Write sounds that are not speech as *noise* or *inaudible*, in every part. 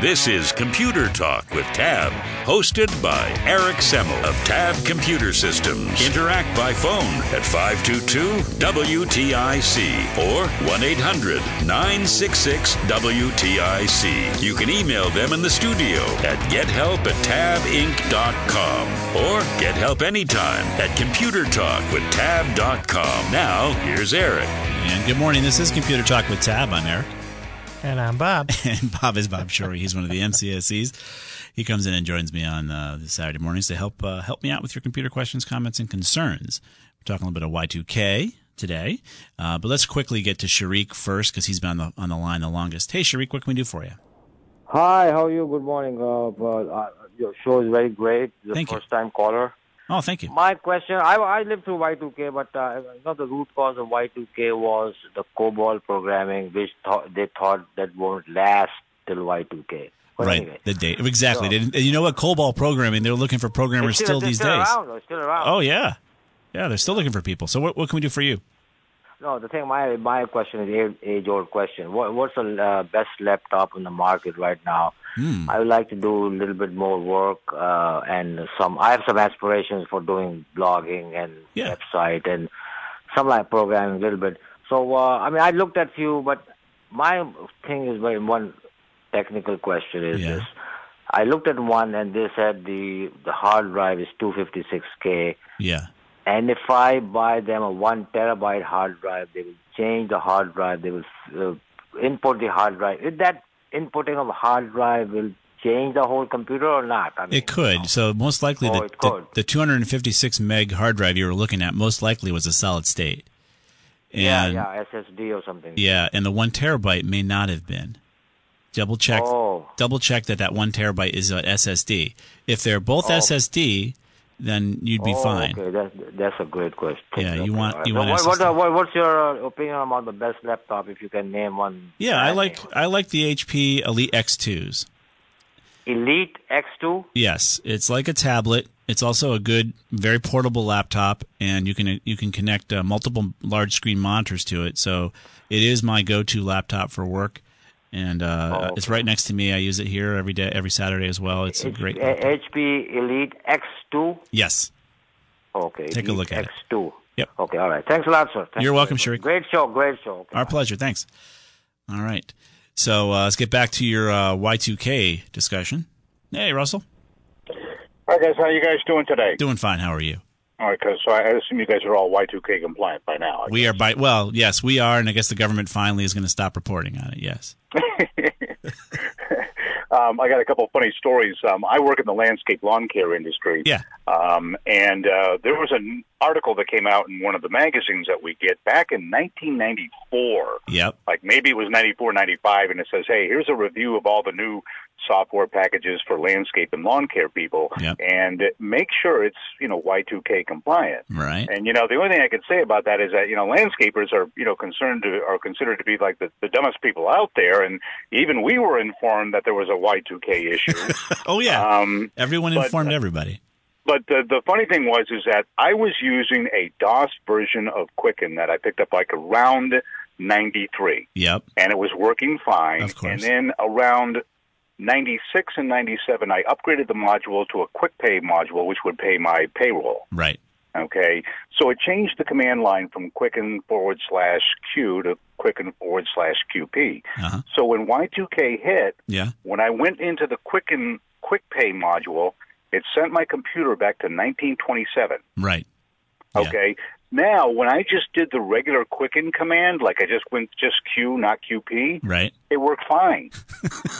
This is Computer Talk with Tab, hosted by Eric Semmel of Tab Computer Systems. Interact by phone at 522-WTIC or 1-800-966-WTIC. You can email them in the studio at gethelp at tabinc.com or get help anytime at computertalkwithtab.com. Now, here's Eric. And good morning. This is Computer Talk with Tab. I'm Eric. And I'm Bob. *laughs* and Bob is Bob Shorey. He's one of the MCSEs. He comes in and joins me on uh, the Saturday mornings to help uh, help me out with your computer questions, comments, and concerns. We're talking a little bit of Y2K today, uh, but let's quickly get to Sharik first because he's been on the on the line the longest. Hey, Sharik, what can we do for you? Hi, how are you? Good morning. Uh, uh, your show is very great. The Thank you. first time caller. Oh, thank you. My question, I, I lived through Y2K, but uh, you know, the root cause of Y2K was the COBOL programming, which they thought that won't last till Y2K. But right, anyway, the date exactly. So- didn't- you know what? COBOL programming. They're looking for programmers still, it's these still days. Around, still around. Oh yeah, yeah. They're still looking for people. So what what can we do for you? No, the thing, my my question is age old question. What, what's the uh, best laptop in the market right now? Hmm. I would like to do a little bit more work uh, and some. I have some aspirations for doing blogging and Yeah. website and some like programming a little bit. So uh, I mean, I looked at few, but my thing is very one technical question is Yeah. this. I looked at one and they said the the hard drive is 256k. Yeah. And if I buy them a one terabyte hard drive, they will change the hard drive. They will uh, input the hard drive. If that inputting of a hard drive will change the whole computer or not? I mean, It could. So most likely, Oh, the, the, the 256 meg hard drive you were looking at most likely was a solid state. Yeah, yeah, SSD or something. yeah, and the one terabyte may not have been. Double check. Oh. Double check that that one terabyte is an SSD. If they're both Oh. SSD, then you'd be oh, fine. Okay, that's that's a great question. Yeah, you Okay, want- all right. you So want what, what, what, what's your uh, opinion about the best laptop? If you can name one. Yeah, I like name. I like the HP Elite X2s. Elite X2. Yes, it's like a tablet. It's also a good, very portable laptop, and you can you can connect uh, multiple large screen monitors to it. So it is my go-to laptop for work, and uh, Oh, it's right next to me. I use it here every day, every Saturday as well. It's a great. uh, laptop. HP Elite X2. Yes, Okay. Take a look at it. X2. Yep. Okay. All right. Thanks a lot, sir. Thank You're welcome, very much. Sharik. Great show. Great show. Okay, our bye. pleasure. Thanks. All right, so uh, let's get back to your uh, Y2K discussion. Hey, Russell, Hi guys, how you guys doing today? doing fine. How are you? All right, so I assume you guys are all Y2K compliant by now. I We are by well, yes, we are, and I guess the government finally is going to stop reporting on it. Yes. *laughs* Um, I got a couple of funny stories. Um, I work in the landscape lawn care industry. Yeah. Um, and uh, there was an article that came out in one of the magazines that we get back in 1994. Yep. Like maybe it was 94, 95, and it says, hey, here's a review of all the new software packages for landscape and lawn care people. Yep. And make sure it's, you know, Y2K compliant. Right. And you know, the only thing I can say about that is that you know, landscapers are you know concerned to are considered to be like the, the dumbest people out there, and even we were informed that there was a Y2K issue. *laughs* Oh yeah. um, Everyone but- informed everybody. but the the funny thing was is that I was using a DOS version of Quicken that I picked up like around '93, Yep. and it was working fine. Of course. And then around 96 and 97, I upgraded the module to a Quick Pay module, which would pay my payroll. Right. Okay, so it changed the command line from quicken forward slash Q to quicken forward slash QP. Uh-huh. So when Y2K hit, Yeah. when I went into the quicken quick pay module, it sent my computer back to 1927. Right. Yeah. Now, when I just did the regular quicken command, like I just went just Q, not QP, Right. it worked fine.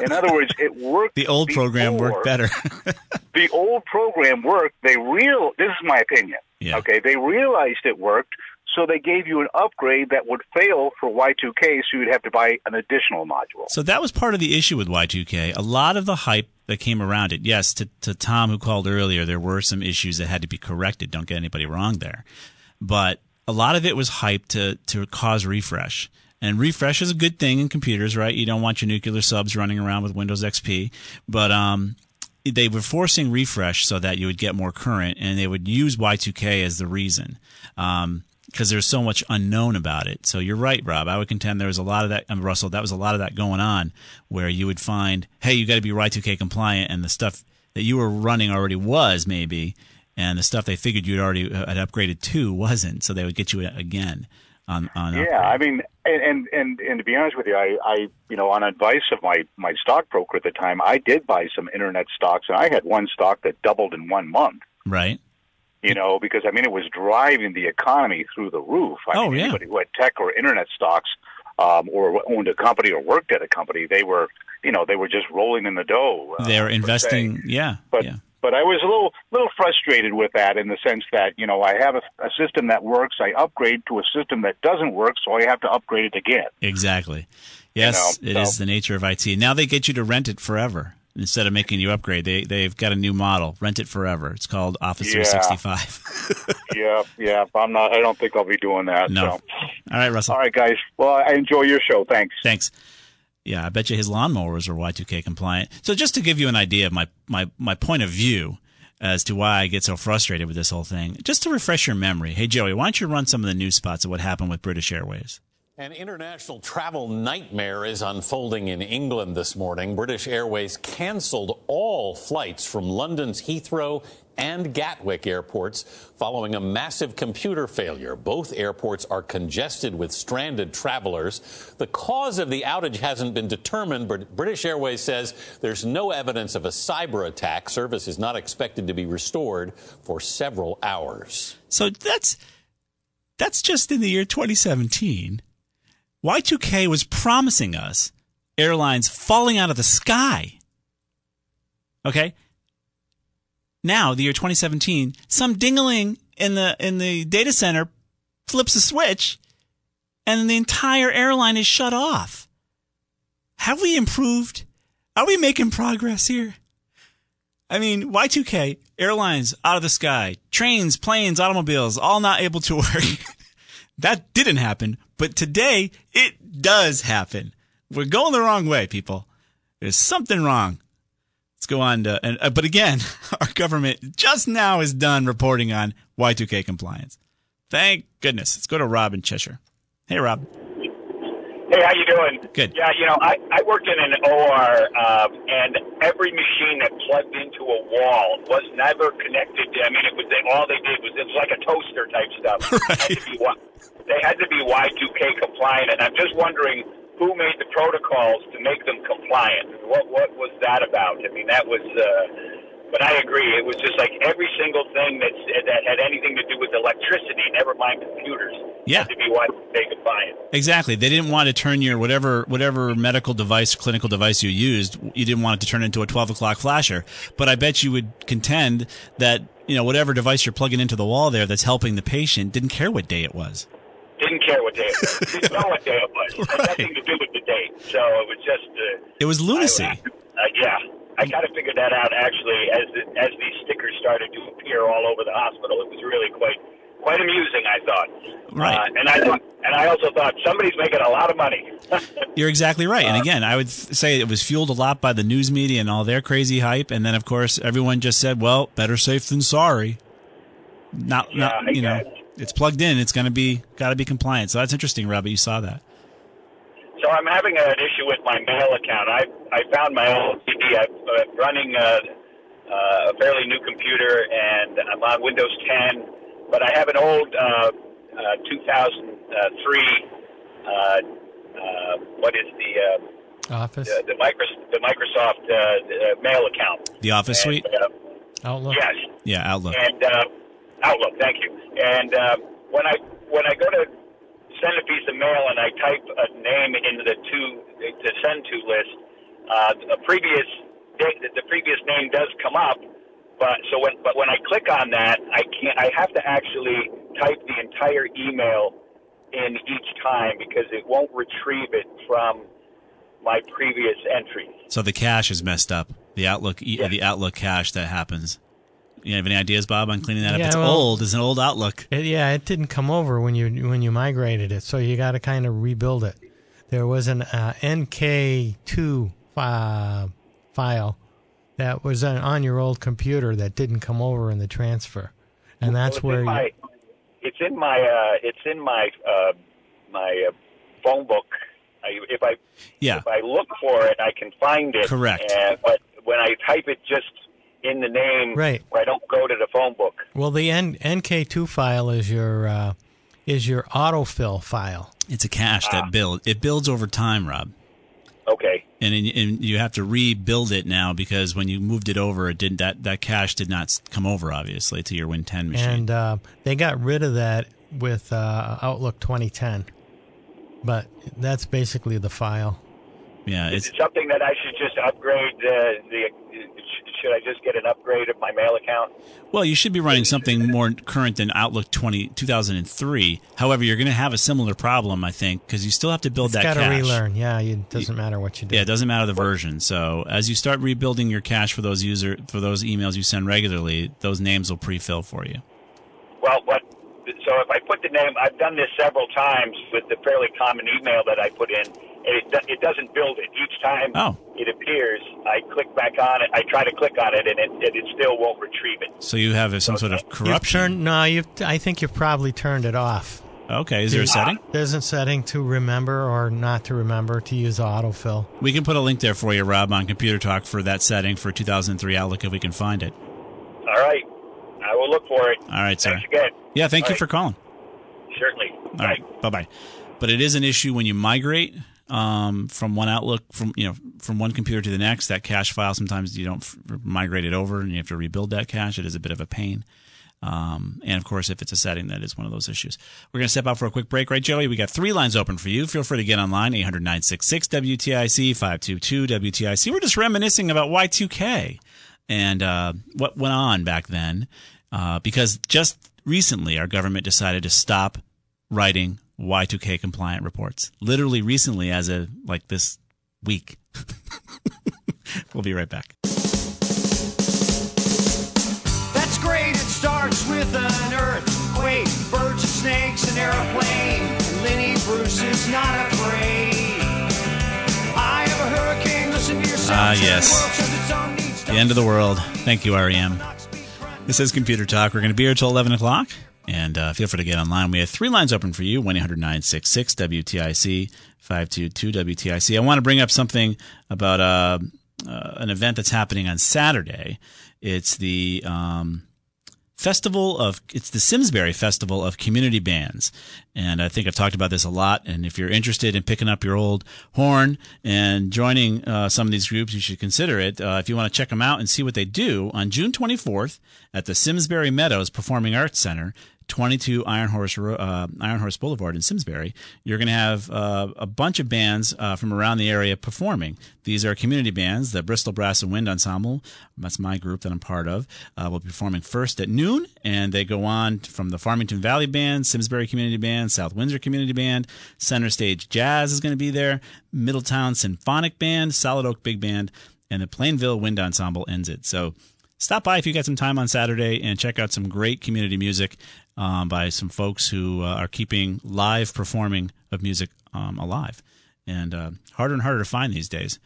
In other words, it worked. *laughs* The old program worked better. *laughs* the old program worked. They real. This is my opinion. Yeah. Okay. They realized it worked, so they gave you an upgrade that would fail for Y2K, so you'd have to buy an additional module. So that was part of the issue with Y2K. A lot of the hype that came around it, yes, to, to Tom who called earlier, there were some issues that had to be corrected. Don't get anybody wrong there. But a lot of it was hype to, to cause refresh. And refresh is a good thing in computers, right? You don't want your nuclear subs running around with Windows XP. But um, they were forcing refresh so that you would get more current, and they would use Y2K as the reason. Um, because there's so much unknown about it. So you're right, Rob. I would contend there was a lot of that, Russell, that was a lot of that going on where you would find, hey, you got to be Y2K compliant, and the stuff that you were running already was maybe, and the stuff they figured you'd already uh, had upgraded to wasn't. So they would get you again on. on yeah, upgrade. I mean, and, and and to be honest with you, I, I you know on advice of my my stockbroker at the time, I did buy some internet stocks, and I had one stock that doubled in one month. Right. You know, because I mean, it was driving the economy through the roof. I Oh, mean, yeah. anybody who had tech or internet stocks, um, or owned a company or worked at a company, they were, you know, they were just rolling in the dough. Uh, They're se. investing. Yeah. But yeah. But I was a little little frustrated with that in the sense that you know I have a, a system that works, I upgrade to a system that doesn't work, so I have to upgrade it again. Exactly. Yes, know, it is so- the nature of IT. Now they get you to rent it forever instead of making you upgrade. They they've got a new model, rent it forever. It's called Office Yeah. 365. *laughs* *laughs* yeah, yeah. I'm not. I don't think I'll be doing that. no. So. All right, Russell. All right, guys. Well, I enjoy your show. Thanks. Thanks. Yeah, I bet you his lawnmowers are Y2K compliant. So just to give you an idea of my, my, my point of view as to why I get so frustrated with this whole thing, just to refresh your memory. Hey, Joey, why don't you run some of the news spots of what happened with British Airways? An international travel nightmare is unfolding in England this morning. British Airways canceled all flights from London's Heathrow and Gatwick airports following a massive computer failure. Both airports are congested with stranded travelers. The cause of the outage hasn't been determined, but British Airways says there's no evidence of a cyber attack. Service is not expected to be restored for several hours. So that's that's just in the year 2017. Y2K was promising us airlines falling out of the sky. Okay? Now, the year 2017, some dingaling in the in the data center flips a switch and the entire airline is shut off. Have we improved? Are we making progress here? I mean, Y2K, airlines out of the sky, trains, planes, automobiles, all not able to *laughs* work. that didn't happen, but today it does happen. We're going the wrong way, people. There's something wrong. Let's go on to, and, uh, but again, *laughs* our government just now is done reporting on Y2K compliance. Thank goodness. Let's go to Rob in Cheshire. Hey, Rob. Hey, how you doing? Good. Yeah, you know, I, I worked in an OR, um, and every machine that plugged into a wall was never connected. To, I mean, it was they, all they did was it was like a toaster type stuff. *laughs* It had to be, Y- they had to be Y2K compliant, and I'm just wondering who made the protocols to make them compliant. What what was that about? I mean, that was. Uh, but I agree. It was just like every single thing that's, that had anything to do with electricity, never mind computers, Yeah. had to be Y2K compliant. Exactly. They didn't want to turn your whatever whatever medical device, clinical device you used. You didn't want it to turn into a twelve o'clock flasher. But I bet you would contend that you know whatever device you're plugging into the wall there that's helping the patient didn't care what day it was. Didn't care what day it was. *laughs* Didn't know what day it was. It had nothing to do with the date. So it was just. Uh, It was lunacy. I, uh, yeah, I kind of figured that out actually as the, as these stickers started to appear all over the hospital. It was really quite quite amusing. I thought. Right. Uh, and I thought, and I also thought somebody's making a lot of money. *laughs* You're exactly right. And again, I would say it was fueled a lot by the news media and all their crazy hype. And then, of course, everyone just said, "Well, better safe than sorry." Not, Yeah, not you know, guess. it's plugged in. It's going to be got to be compliant. So that's interesting, Robbie. You saw that. So I'm having an issue with my mail account. I I found my old CD. I'm uh, running a, uh, a fairly new computer, and I'm on Windows 10, but I have an old uh, uh, 2003. Uh, uh, what is the uh, Office, the, the, Microsoft, the Microsoft uh, uh, mail account? The Office And, suite. uh, Outlook. yes, Yeah, Outlook. and uh, Outlook. Thank you. And uh, when I when I go to send a piece of mail and I type a name into the to to send to list, uh, a previous the, the previous name does come up, but so when but when I click on that, I can't. I have to actually type the entire email in each time because it won't retrieve it from my previous entry. So the cache is messed up. The Outlook, Yeah. the Outlook cache that happens. You have any ideas, Bob, on cleaning that up? It's well- old. It's an old Outlook. It, yeah, it didn't come over when you when you migrated it, so you got to kind of rebuild it. There was an uh, NK2 fi- file that was on, on your old computer that didn't come over in the transfer, and that's Well, where it's in you, my it's in my uh, it's in my uh, my uh, phone book. I, if I Yeah. if I look for it, I can find it. Correct. And, but when I type it just in the name, Right. where I don't go to the phone book. well the N, NK2 file is your uh, is your autofill file. It's a cache Ah. that build. It builds over time, Rob. Okay. And, and you have to rebuild it now because when you moved it over, it didn't that that cache did not come over obviously to your Win 10 machine. And uh, they got rid of that with uh, Outlook 2010. But that's basically the file. Yeah, Is it's it something that I should just upgrade? Uh, the should I just get an upgrade of my mail account? well, you should be running something more current than Outlook 20, 2003. However, you're going to have a similar problem, I think, because you still have to build It's that got to cache. relearn. Yeah, it doesn't matter what you do. Yeah, it doesn't matter the version. So as you start rebuilding your cache for those user for those emails you send regularly, those names will pre-fill for you. Well, what? So if I put the name, I've done this several times with the fairly common email that I put in, and it it doesn't build it each time. Oh. It appears. I click back on it. I try to click on it, and it, and it still won't retrieve it. So you have some sort of You've corruption. turned no. You've. I think you've probably turned it off. okay, is there a setting? There's a setting to remember or not to remember to use autofill. We can put a link there for you, Rob, on Computer Talk for that setting for 2003 Outlook if we can find it. All right. I will look for it. All right, sir. Thanks again. Yeah, thank All you right. for calling. Certainly. All right, bye bye. But it is an issue when you migrate um, from one Outlook from you know from one computer to the next. That cache file sometimes you don't f- migrate it over, and you have to rebuild that cache. It is a bit of a pain. Um, and of course, if it's a setting, that is one of those issues. We're going to step out for a quick break, right, Joey? We got three lines open for you. Feel free to get online, 800 966 WTIC, 522 WTIC. We're just reminiscing about Y2K and uh, what went on back then. Uh, because just recently, our government decided to stop writing Y2K compliant reports. Literally recently, as of like this week. *laughs* we'll be right back. That's great. It starts with an earthquake, birds and snakes, an airplane. Lenny Bruce is not afraid. I have a hurricane. Listen to yourself. Ah, yes. world says its own needs The end of the world. Thank you, REM. This is Computer Talk. We're going to be here till 11 o'clock. And uh, feel free to get online. We have three lines open for you 1 800 966 WTIC, 522 WTIC. I want to bring up something about uh, uh, an event that's happening on Saturday. It's the. Um, Festival of it's the Simsbury Festival of Community Bands, and I think I've talked about this a lot. And if you're interested in picking up your old horn and joining uh, some of these groups, you should consider it. Uh, if you want to check them out and see what they do on June 24th at the Simsbury Meadows Performing Arts Center. 22 Iron Horse uh, Iron Horse Boulevard in Simsbury. You're going to have uh, a bunch of bands uh, from around the area performing. These are community bands. The Bristol Brass and Wind Ensemble, that's my group that I'm part of, uh, will be performing first at noon, and they go on from the Farmington Valley Band, Simsbury Community Band, South Windsor Community Band, Center Stage Jazz is going to be there, Middletown Symphonic Band, Solid Oak Big Band, and the Plainville Wind Ensemble ends it. So stop by if you got some time on Saturday and check out some great community music um, by some folks who uh, are keeping live performing of music um, alive. And uh, harder and harder to find these days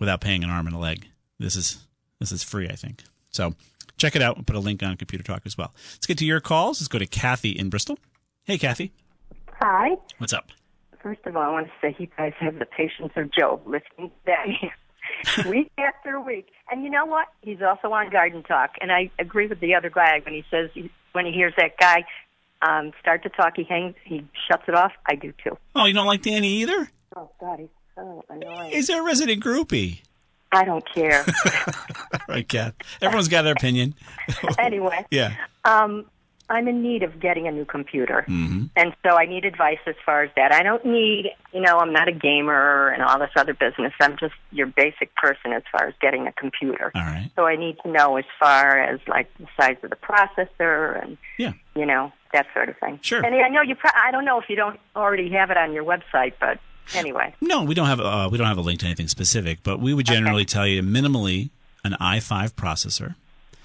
without paying an arm and a leg. This is this is free, I think. So check it out. We'll put a link on Computer Talk as well. Let's get to your calls. Let's go to Kathy in Bristol. Hey, Kathy. Hi. What's up? First of all, I want to say you guys have the patience of Job listening today, *laughs* week after week. And you know what? He's also on Garden Talk, and I agree with the other guy when he says he, when he hears that guy um, start to talk, he hangs, he shuts it off. I do too. Oh, you don't like Danny either? Oh God, he's so annoying. Is there a resident groupie? I don't care. *laughs* right, Kath. Everyone's got their opinion. *laughs* anyway, yeah. um, I'm in need of getting a new computer, Mm-hmm. and so I need advice as far as that. I don't need, you know, I'm not a gamer and all this other business. I'm just your basic person as far as getting a computer. All right. So I need to know as far as like the size of the processor and Yeah. you know that sort of thing. Sure. And I know you. Pro- I don't know if you don't already have it on your website, but anyway. No, we don't have uh, we don't have a link to anything specific, but we would generally tell you minimally an i5 processor.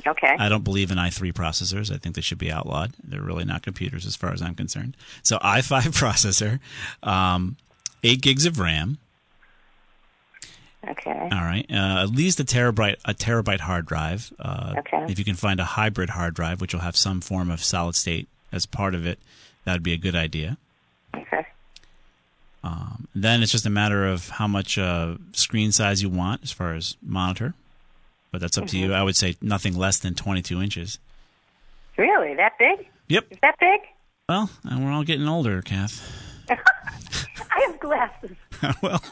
Okay. I don't believe in i3 processors. I think they should be outlawed. They're really not computers as far as I'm concerned. So i5 *laughs* processor, um, eight gigs of RAM. Okay. All right, uh, at least a terabyte a terabyte hard drive. Uh, Okay. If you can find a hybrid hard drive, which will have some form of solid state as part of it, that would be a good idea. Okay. Um, then it's just a matter of how much uh, screen size you want as far as monitor, but that's up to you. Mm-hmm. I would say nothing less than 22 inches. Really, that big? Yep. Is that big? Well, and we're all getting older, Kath. *laughs* *laughs* I have glasses. *laughs* well,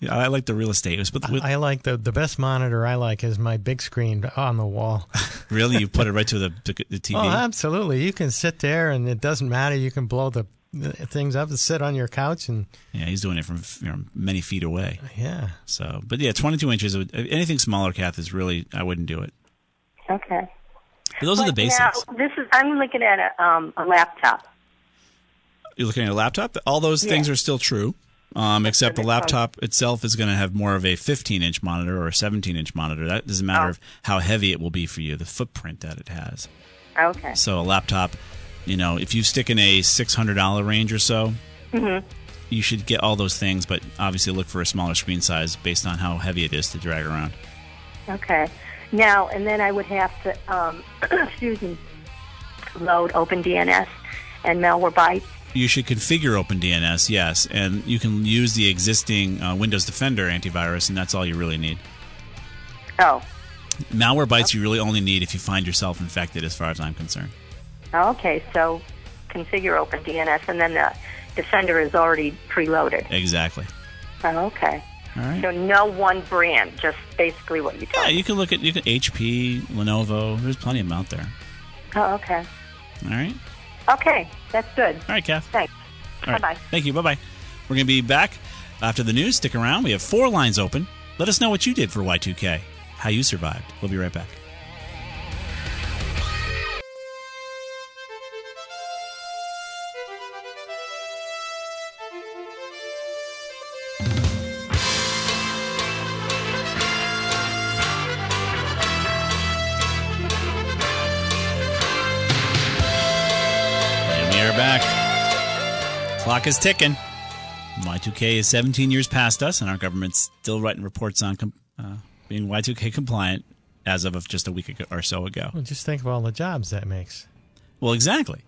yeah, I like the real estate. It was with, with, I like the the best monitor I like is my big screen on the wall. really, you put it right to the, the, the TV. Oh, absolutely. You can sit there and it doesn't matter. You can blow the, the things up and sit on your couch and yeah, he's doing it from you know, many feet away. yeah. So, but yeah, 22 inches. Anything smaller, Kath, is really I wouldn't do it. Okay. But those are the basics. Now, this is. I'm looking at a um a laptop. You're looking at a laptop. All those things are still true, um, except the what they call laptop itself is going to have more of a 15 inch monitor or a 17 inch monitor. That doesn't matter Oh. of how heavy it will be for you, the footprint that it has. Okay. So a laptop, you know, if you stick in a $600 range or so, Mhm. you should get all those things, but obviously look for a smaller screen size based on how heavy it is to drag around. Okay. Now and then I would have to um *clears throat* excuse me load OpenDNS and Malwarebytes. You should configure OpenDNS, yes, and you can use the existing uh, Windows Defender antivirus, and that's all you really need. Oh. Malwarebytes you really only need if you find yourself infected, as far as I'm concerned. Oh, Okay. So configure OpenDNS and then the Defender is already preloaded. Exactly. Oh, okay. All right. So no one brand, just basically what you told Yeah, me. you can look at you can HP, Lenovo. There's plenty of them out there. Oh, okay. All right. Okay, that's good. All right, Kath. Thanks. All right. Bye-bye. Thank you. Bye bye. We're going to be back after the news. Stick around. We have four lines open. Let us know what you did for Y2K, how you survived. We'll be right back. Clock is ticking. Y2K is 17 years past us, and our government's still writing reports on com- uh, being Y2K compliant as of just a week ago or so ago. Well, just think of all the jobs that makes. Well, exactly.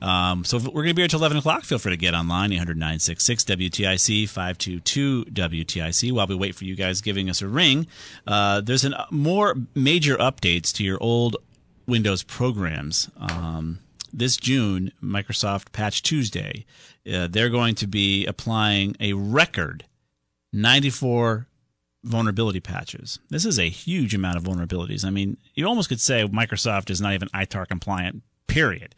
Um, so if we're going to be here till 11 o'clock. Feel free to get online, 800 WTIC, 522 WTIC. While we wait for you guys giving us a ring, uh, there's an, more major updates to your old Windows programs. Um, this June, Microsoft Patch Tuesday, uh, they're going to be applying a record 94 vulnerability patches. This is a huge amount of vulnerabilities. I mean, you almost could say Microsoft is not even ITAR compliant, period.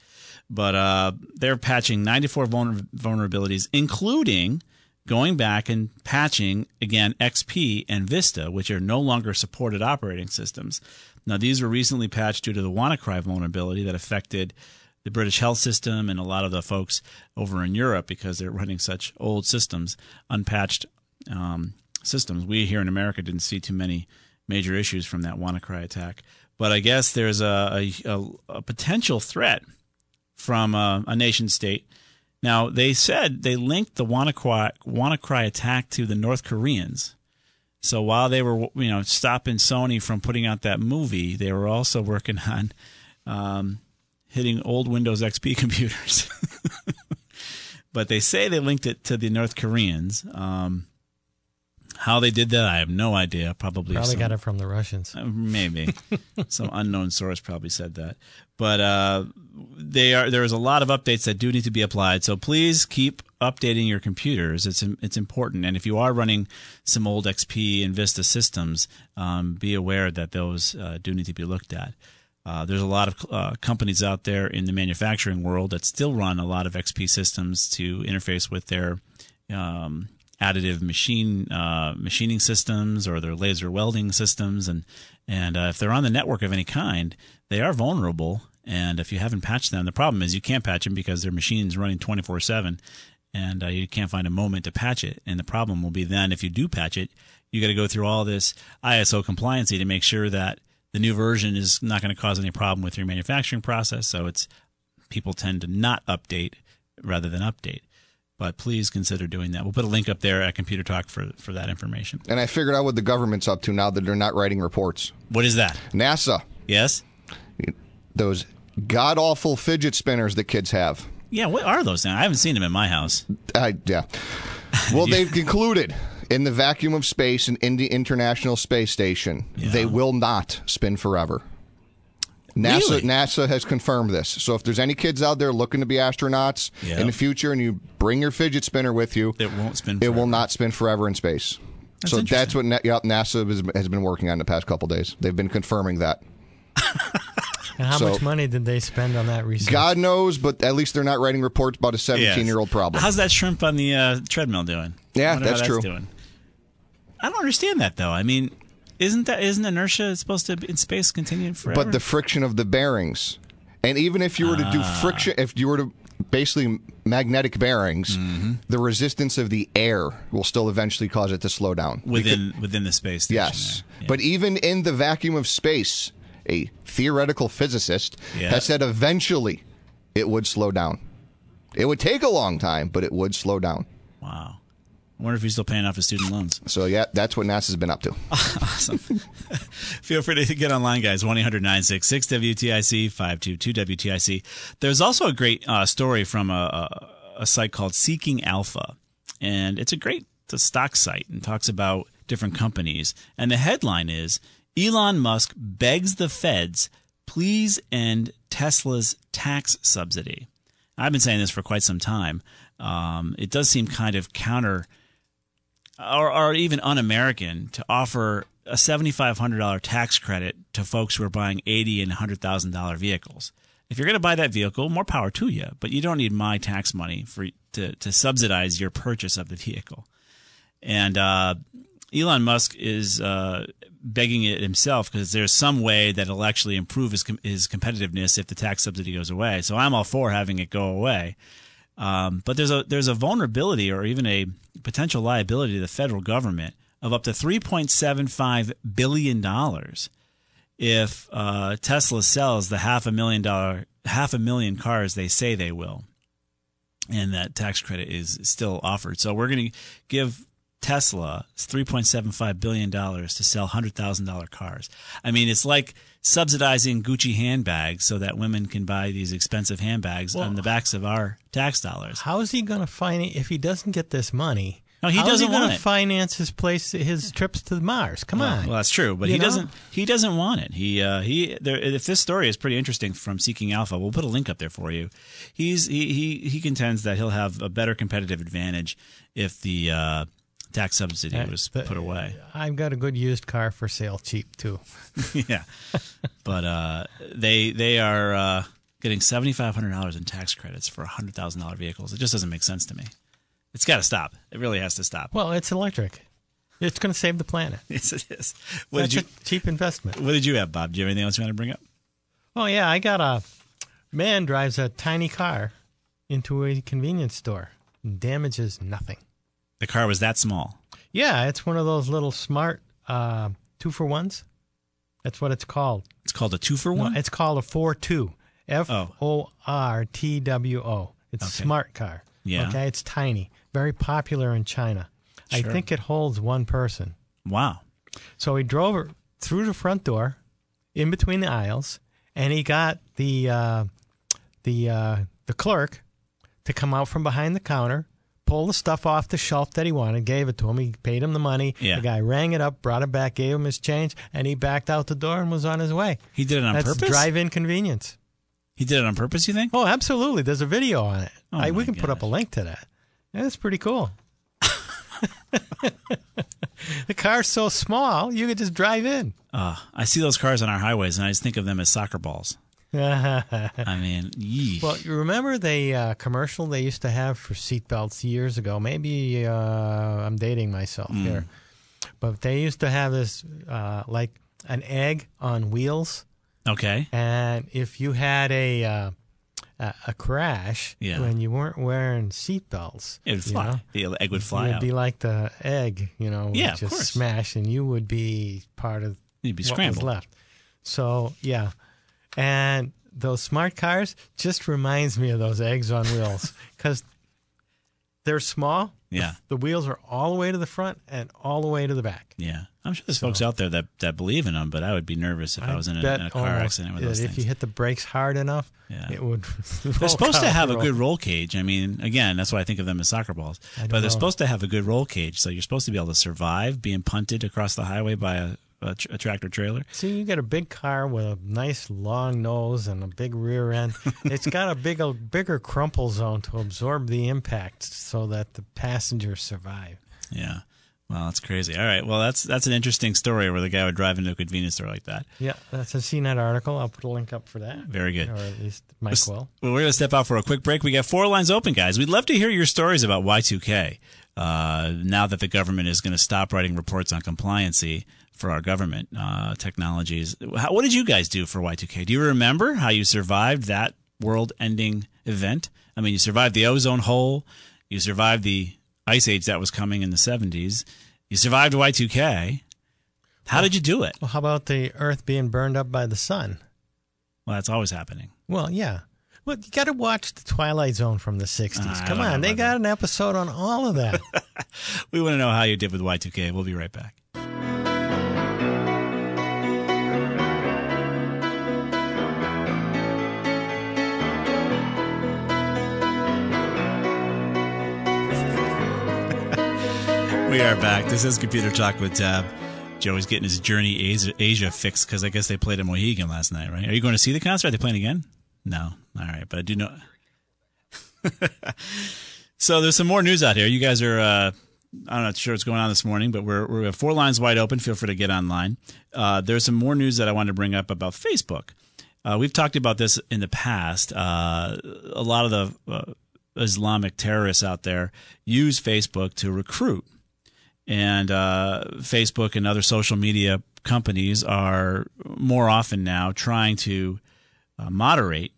But uh, they're patching 94 vulner- vulnerabilities, including going back and patching again XP and Vista, which are no longer supported operating systems. Now, these were recently patched due to the WannaCry vulnerability that affected the British health system and a lot of the folks over in Europe because they're running such old systems, unpatched um, systems. We here in America didn't see too many major issues from that WannaCry attack. But I guess there's a, a, a, potential threat from a, a nation state. Now, they said they linked the WannaCry, WannaCry attack to the North Koreans. So while they were, you know, stopping Sony from putting out that movie, they were also working *laughs* on um, hitting old Windows XP *laughs* computers. *laughs* but they say they linked it to the North Koreans. Um, how they did that, I have no idea. Probably Probably some- got it from the Russians. uh, Maybe *laughs* some unknown source probably said that, but uh, they are. There is a lot of updates that do need to be applied. So please keep updating your computers. It's it's important. And if you are running some old XP and Vista systems, um, be aware that those uh, do need to be looked at. Uh, there's a lot of uh, companies out there in the manufacturing world that still run a lot of XP systems to interface with their um, additive machine uh, machining systems or their laser welding systems, and and uh, if they're on the network of any kind, they are vulnerable. And if you haven't patched them, the problem is you can't patch them because their machine's running 24 seven, and uh, you can't find a moment to patch it. And the problem will be then if you do patch it, you got to go through all this ISO compliancy to make sure that the new version is not going to cause any problem with your manufacturing process. So it's people tend to not update rather than update. But please consider doing that. We'll put a link up there at Computer Talk for, for that information. And I figured out what the government's up to now that they're not writing reports. What is that? NASA. Yes? Those god awful fidget spinners that kids have. Yeah, what are those now? I haven't seen them in my house. I, yeah. Well, *laughs* they've concluded in the vacuum of space and in the International Space Station, they will not spin forever. NASA Really? NASA has confirmed this. So if there's any kids out there looking to be astronauts Yeah. in the future and you bring your fidget spinner with you, It won't spin it forever. will not spin forever in space. That's so that's what yep, NASA has, has been working on the past couple days. They've been confirming that. And how So- much money did they spend on that research? God knows, but at least they're not writing reports about a 17 year old problem. How's that shrimp on the uh, treadmill doing? Yeah, I wonder how that's true. Doing. I don't understand that though. I mean, isn't that isn't inertia supposed to be in space continue forever? but the friction of the bearings. And even if you were to do Ah. friction, if you were to basically magnetic bearings, Mm-hmm. the resistance of the air will still eventually cause it to slow down. within within the space station. Yes. But even in the vacuum of space, a theoretical physicist Yeah. has said eventually it would slow down. It would take a long time, but it would slow down. Wow. I wonder if he's still paying off his student loans. So, yeah, that's what NASA's been up to. *laughs* awesome. *laughs* Feel free to get online, guys. 1 800 966 WTIC 522 WTIC. There's also a great uh, story from a, a, a site called Seeking Alpha. And it's a great it's a stock site and talks about different companies. And the headline is Elon Musk begs the feds, please end Tesla's tax subsidy. I've been saying this for quite some time. Um, it does seem kind of counter or, or even un-American to offer a $7,500 tax credit to folks who are buying eighty and hundred thousand dollar vehicles. If you're going to buy that vehicle, more power to you, but you don't need my tax money for to to subsidize your purchase of the vehicle. And uh, Elon Musk is uh, begging it himself because there's some way that it'll actually improve his his competitiveness if the tax subsidy goes away. So I'm all for having it go away. Um, but there's a there's a vulnerability or even a potential liability to the federal government of up to 3.75 billion dollars if uh, Tesla sells the half a million dollar half a million cars they say they will, and that tax credit is still offered. So we're going to give Tesla 3.75 billion dollars to sell hundred thousand dollar cars. I mean, it's like subsidizing Gucci handbags so that women can buy these expensive handbags on the backs of our tax dollars. How is he going to finance if he doesn't get this money? No, he how is doesn't he gonna finance his place, his trips to Mars. Come Well, on. Well, that's true, but You he know? doesn't. He doesn't want it. He uh, he. There, if this story is pretty interesting from Seeking Alpha, we'll put a link up there for you. He's he he he contends that he'll have a better competitive advantage if the uh, tax subsidy Uh, was put away. I've got a good used car for sale, cheap too. *laughs* yeah, but uh, they they are uh, getting seventy five hundred dollars in tax credits for hundred thousand dollar vehicles. It just doesn't make sense to me. It's got to stop. It really has to stop. Well, it's electric. It's going to save the planet. *laughs* Yes, it is. What That's did you? a cheap investment. What did you have, Bob? Do you have anything else you want to bring up? Oh yeah, I got a man drives a tiny car into a convenience store and damages nothing. The car was that small. Yeah, it's one of those little smart uh, two for ones. That's what it's called. It's called a two for No, one. it's called a four two. F O R T W O. It's a smart car. Yeah. Okay, it's tiny. Very popular in China. Sure. I think it holds one person. Wow. So he drove her through the front door, in between the aisles, and he got the uh, the uh, the clerk to come out from behind the counter, pull the stuff off the shelf that he wanted, gave it to him. He paid him the money. Yeah. The guy rang it up, brought it back, gave him his change, and he backed out the door and was on his way. He did it on That's purpose. drive-in convenience. He did it on purpose. You think? Oh, absolutely. There's a video on it. Oh, I, we can put up a link to that. That's pretty cool. *laughs* the car's so small, you could just drive in. Uh, I see those cars on our highways, and I just think of them as soccer balls. I mean, yeesh. Well, you remember the uh, commercial they used to have for seatbelts years ago? Maybe uh, I'm dating myself Mm. here, but they used to have this uh, like an egg on wheels, okay. and if you had a uh, a, crash Yeah. when you weren't wearing seatbelts, It would fly. know, The egg would fly It'd out. be like the egg, you know, would Yeah, just smash, and you would be part of You'd be what was left. So yeah, and those smart cars just reminds me of those eggs on wheels *laughs* because they're small. Yeah. The wheels are all the way to the front and all the way to the back. Yeah, I'm sure there's folks out there that, that believe in them, but I would be nervous if I, was in a, in a car accident with those if things. you hit the brakes hard enough, Yeah. it would. *laughs* They're supposed to have a good roll cage. I mean, again, that's why I think of them as soccer balls. I But they're know. supposed to have a good roll cage, so you're supposed to be able to survive being punted across the highway by a, a, tr- a tractor trailer. See, you get a big car with a nice long nose and a big rear end. *laughs* it's got a big, a bigger crumple zone to absorb the impact, so that the passengers survive. Yeah. Well, that's crazy. All right. Well, that's that's an interesting story where the guy would drive into a convenience store like that. Yeah, that's a CNET article. I'll put a link up for that. Very good. Or at least Mike Let's- will. Well, we're going to step out for a quick break. We got four lines open, guys. We'd love to hear your stories about Y2K. Uh, now that the government is going to stop writing reports on compliancy for our government uh, technologies, how, what did you guys do for Y2K? Do you remember how you survived that world-ending event? I mean, you survived the ozone hole. You survived the ice age that was coming in the 70s. You survived Y2K. How did you do it? Well, how about the Earth being burned up by the sun? Well, that's always happening. Well, yeah. Well, you got to watch the Twilight Zone from the '60s. Ah, I Come on, they got an episode on all of that. *laughs* We want to know how you did with Y2K. We'll be right back. We are back. This is Computer Talk with Tab. Joey's getting his Journey Asia, Asia fixed because I guess they played a Mohegan last night, right? Are you going to see the concert? Are they playing again? No. All right, but I do know. *laughs* so there's some more news out here. You guys are. Uh, I'm not sure what's going on this morning, but we're we have four lines wide open. Feel free to get online. Uh, there's some more news that I wanted to bring up about Facebook. Uh, we've talked about this in the past. Uh, a lot of the uh, Islamic terrorists out there use Facebook to recruit, and uh, Facebook and other social media companies are more often now trying to uh, moderate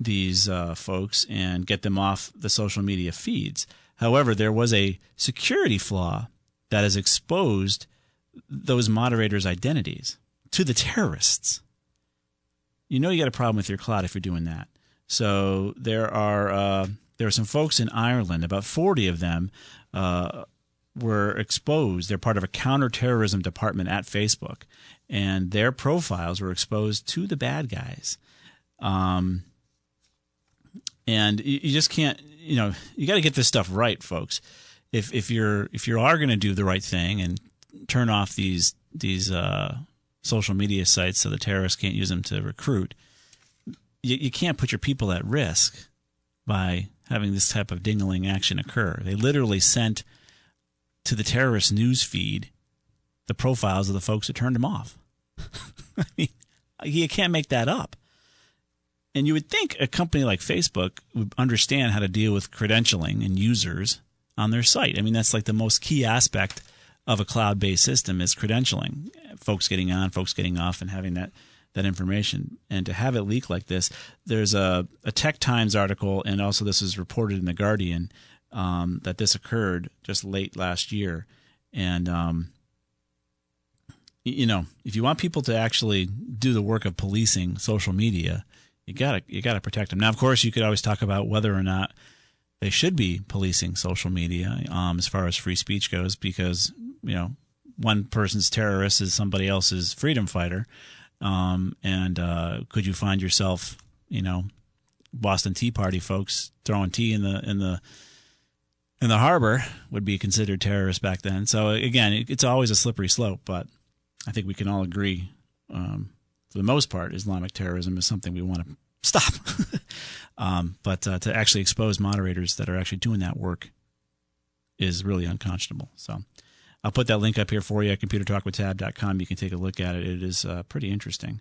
these uh, folks and get them off the social media feeds. However, there was a security flaw that has exposed those moderators' identities to the terrorists. You know you got a problem with your cloud if you're doing that. So there are uh, there are some folks in Ireland, about 40 of them, uh, were exposed. They're part of a counterterrorism department at Facebook, and their profiles were exposed to the bad guys. Um, and you, you just can't, you know, you got to get this stuff right, folks. If if you're if you are going to do the right thing and turn off these these uh, social media sites so the terrorists can't use them to recruit, you, you can't put your people at risk by having this type of dingling action occur. They literally sent to the terrorist news feed the profiles of the folks that turned them off. *laughs* I mean, you can't make that up. And you would think a company like Facebook would understand how to deal with credentialing and users on their site. I mean, that's like the most key aspect of a cloud-based system is credentialing. Folks getting on, folks getting off, and having that that information. And to have it leak like this, there's a, a Tech Times article, and also this is reported in the Guardian um, that this occurred just late last year. And um, you know, if you want people to actually do the work of policing social media, you gotta you gotta protect them. Now, of course, you could always talk about whether or not they should be policing social media um, as far as free speech goes, because you know one person's terrorist is somebody else's freedom fighter, um, and uh, could you find yourself, you know, Boston Tea Party folks throwing tea in the in the in the harbor would be considered terrorists back then. So again, it's always a slippery slope, but I think we can all agree, um, for the most part, Islamic terrorism is something we want to *laughs* stop. um, but uh, to actually expose moderators that are actually doing that work is really unconscionable. So, I'll put that link up here for you at computertalkwithtab.com. You can take a look at it. It is uh, pretty interesting.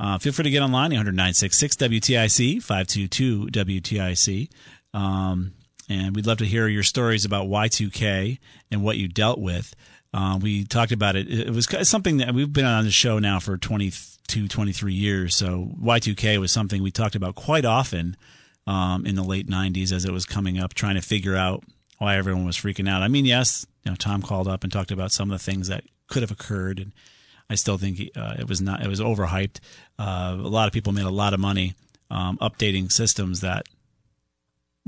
Uh, feel free to get online, 966 WTIC, 522 WTIC. Um, and we'd love to hear your stories about Y2K and what you dealt with. Uh, we talked about it. It was something that we've been on the show now for 22, 23 years. So Y2K was something we talked about quite often um, in the late 90s as it was coming up, trying to figure out why everyone was freaking out. I mean, yes, you know, Tom called up and talked about some of the things that could have occurred, and I still think uh, it was not it was overhyped. Uh, a lot of people made a lot of money um, updating systems that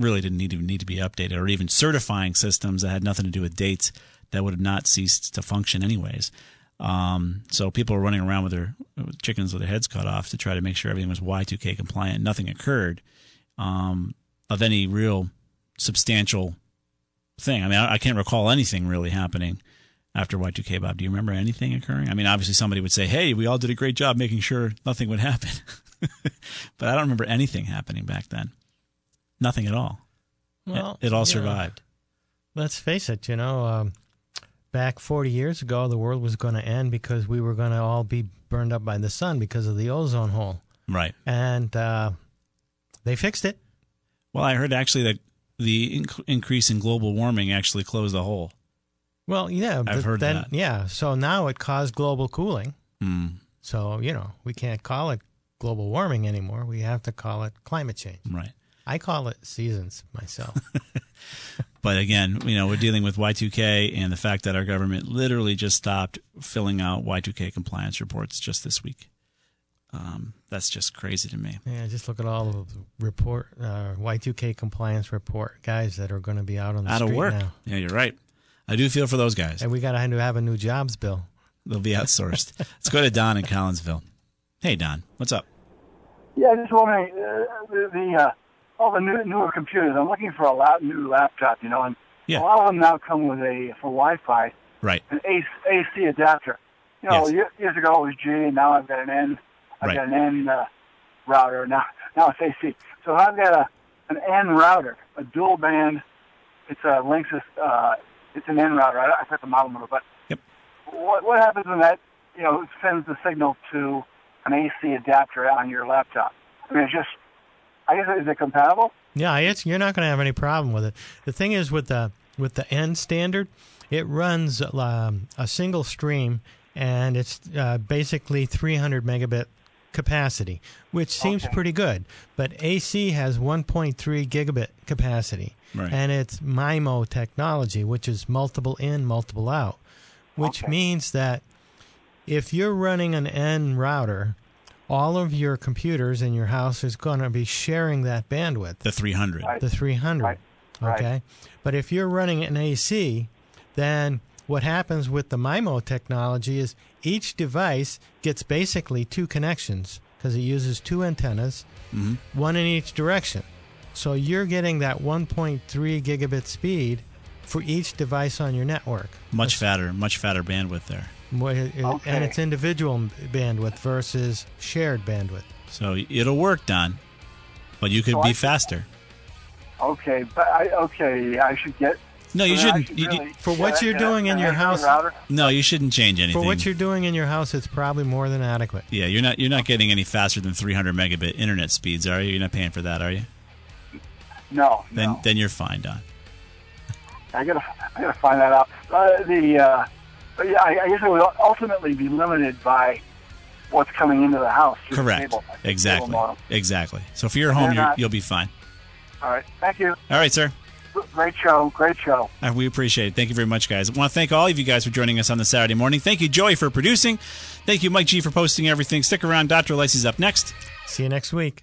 really didn't need to need to be updated, or even certifying systems that had nothing to do with dates that would have not ceased to function anyways. Um, so people were running around with their chickens with their heads cut off to try to make sure everything was Y2K compliant. Nothing occurred um, of any real substantial thing. I mean, I, I, can't recall anything really happening after Y2K, Bob. Do you remember anything occurring? I mean, obviously somebody would say, hey, we all did a great job making sure nothing would happen. *laughs* but I don't remember anything happening back then. Nothing at all. Well, it, it all survived. Know, let's face it, you know, um, back 40 years ago, the world was going to end because we were going to all be burned up by the sun because of the ozone hole. Right. And uh, they fixed it. Well, I heard actually that the inc- increase in global warming actually closed the hole. Well, yeah, I've heard then, that. Yeah, so now it caused global cooling. Mm. So you know we can't call it global warming anymore. We have to call it climate change. Right. I call it seasons myself. *laughs* *laughs* but again, you know, we're dealing with Y2K and the fact that our government literally just stopped filling out Y2K compliance reports just this week. Um, that's just crazy to me. Yeah, just look at all of the report uh, Y2K compliance report guys that are going to be out on the out street of work. now. Yeah, you're right. I do feel for those guys. And we got to have a new jobs bill. They'll be outsourced. *laughs* Let's go to Don in Collinsville. Hey, Don, what's up? Yeah, I just wondering uh, the, the uh, all the new, newer computers. I'm looking for a lap, new laptop, you know, and yeah. a lot of them now come with a for Wi-Fi, right? An AC, AC adapter. You know, yes. years ago it was G, and now I've got an N. I've right. got an N uh, router. Now, now it's AC. So I've got a an N router, a dual band. It's a Linksys. Uh, it's an N router. I, I forget the model number, but yep. what what happens when that you know sends the signal to an AC adapter on your laptop? I mean, it's just I guess is it compatible? Yeah, it's you're not going to have any problem with it. The thing is with the with the N standard, it runs um, a single stream and it's uh, basically 300 megabit capacity, which seems okay. pretty good. But AC has 1.3 gigabit capacity, right. and it's MIMO technology, which is multiple in, multiple out, which okay. means that if you're running an N router, all of your computers in your house is going to be sharing that bandwidth. The 300. Right. The 300. Right. Okay. Right. But if you're running an AC, then what happens with the MIMO technology is each device gets basically two connections because it uses two antennas, mm-hmm. one in each direction. So you're getting that 1.3 gigabit speed for each device on your network. Much fatter, much fatter bandwidth there. Okay. And it's individual bandwidth versus shared bandwidth. So it'll work, Don, but you could So be I- faster. Okay, but I okay, I should get. No, you so then shouldn't. should You- you- For what you're a- doing in your house- router? no, you shouldn't change anything. For what you're doing in your house, it's probably more than adequate. yeah, you're not. You're not getting any faster than 300 megabit internet speeds, are you? You're not paying for that, are you? No, Then, no. then you're fine, Don. I gotta, I gotta find that out. Uh, the, uh, but yeah, I, I guess it would ultimately be limited by what's coming into the house. through the Correct. cable- cable Exactly. modem. Exactly. So for your home, you're, not- you'll be fine. All right, thank you. All right, sir. Great show, great show. Uh, we appreciate it. Thank you very much, guys. I want to thank all of you guys for joining us on the Saturday morning. Thank you, Joey, for producing. Thank you, Mike G, for posting everything. Stick around. Dr. Lacey's up next. See you next week.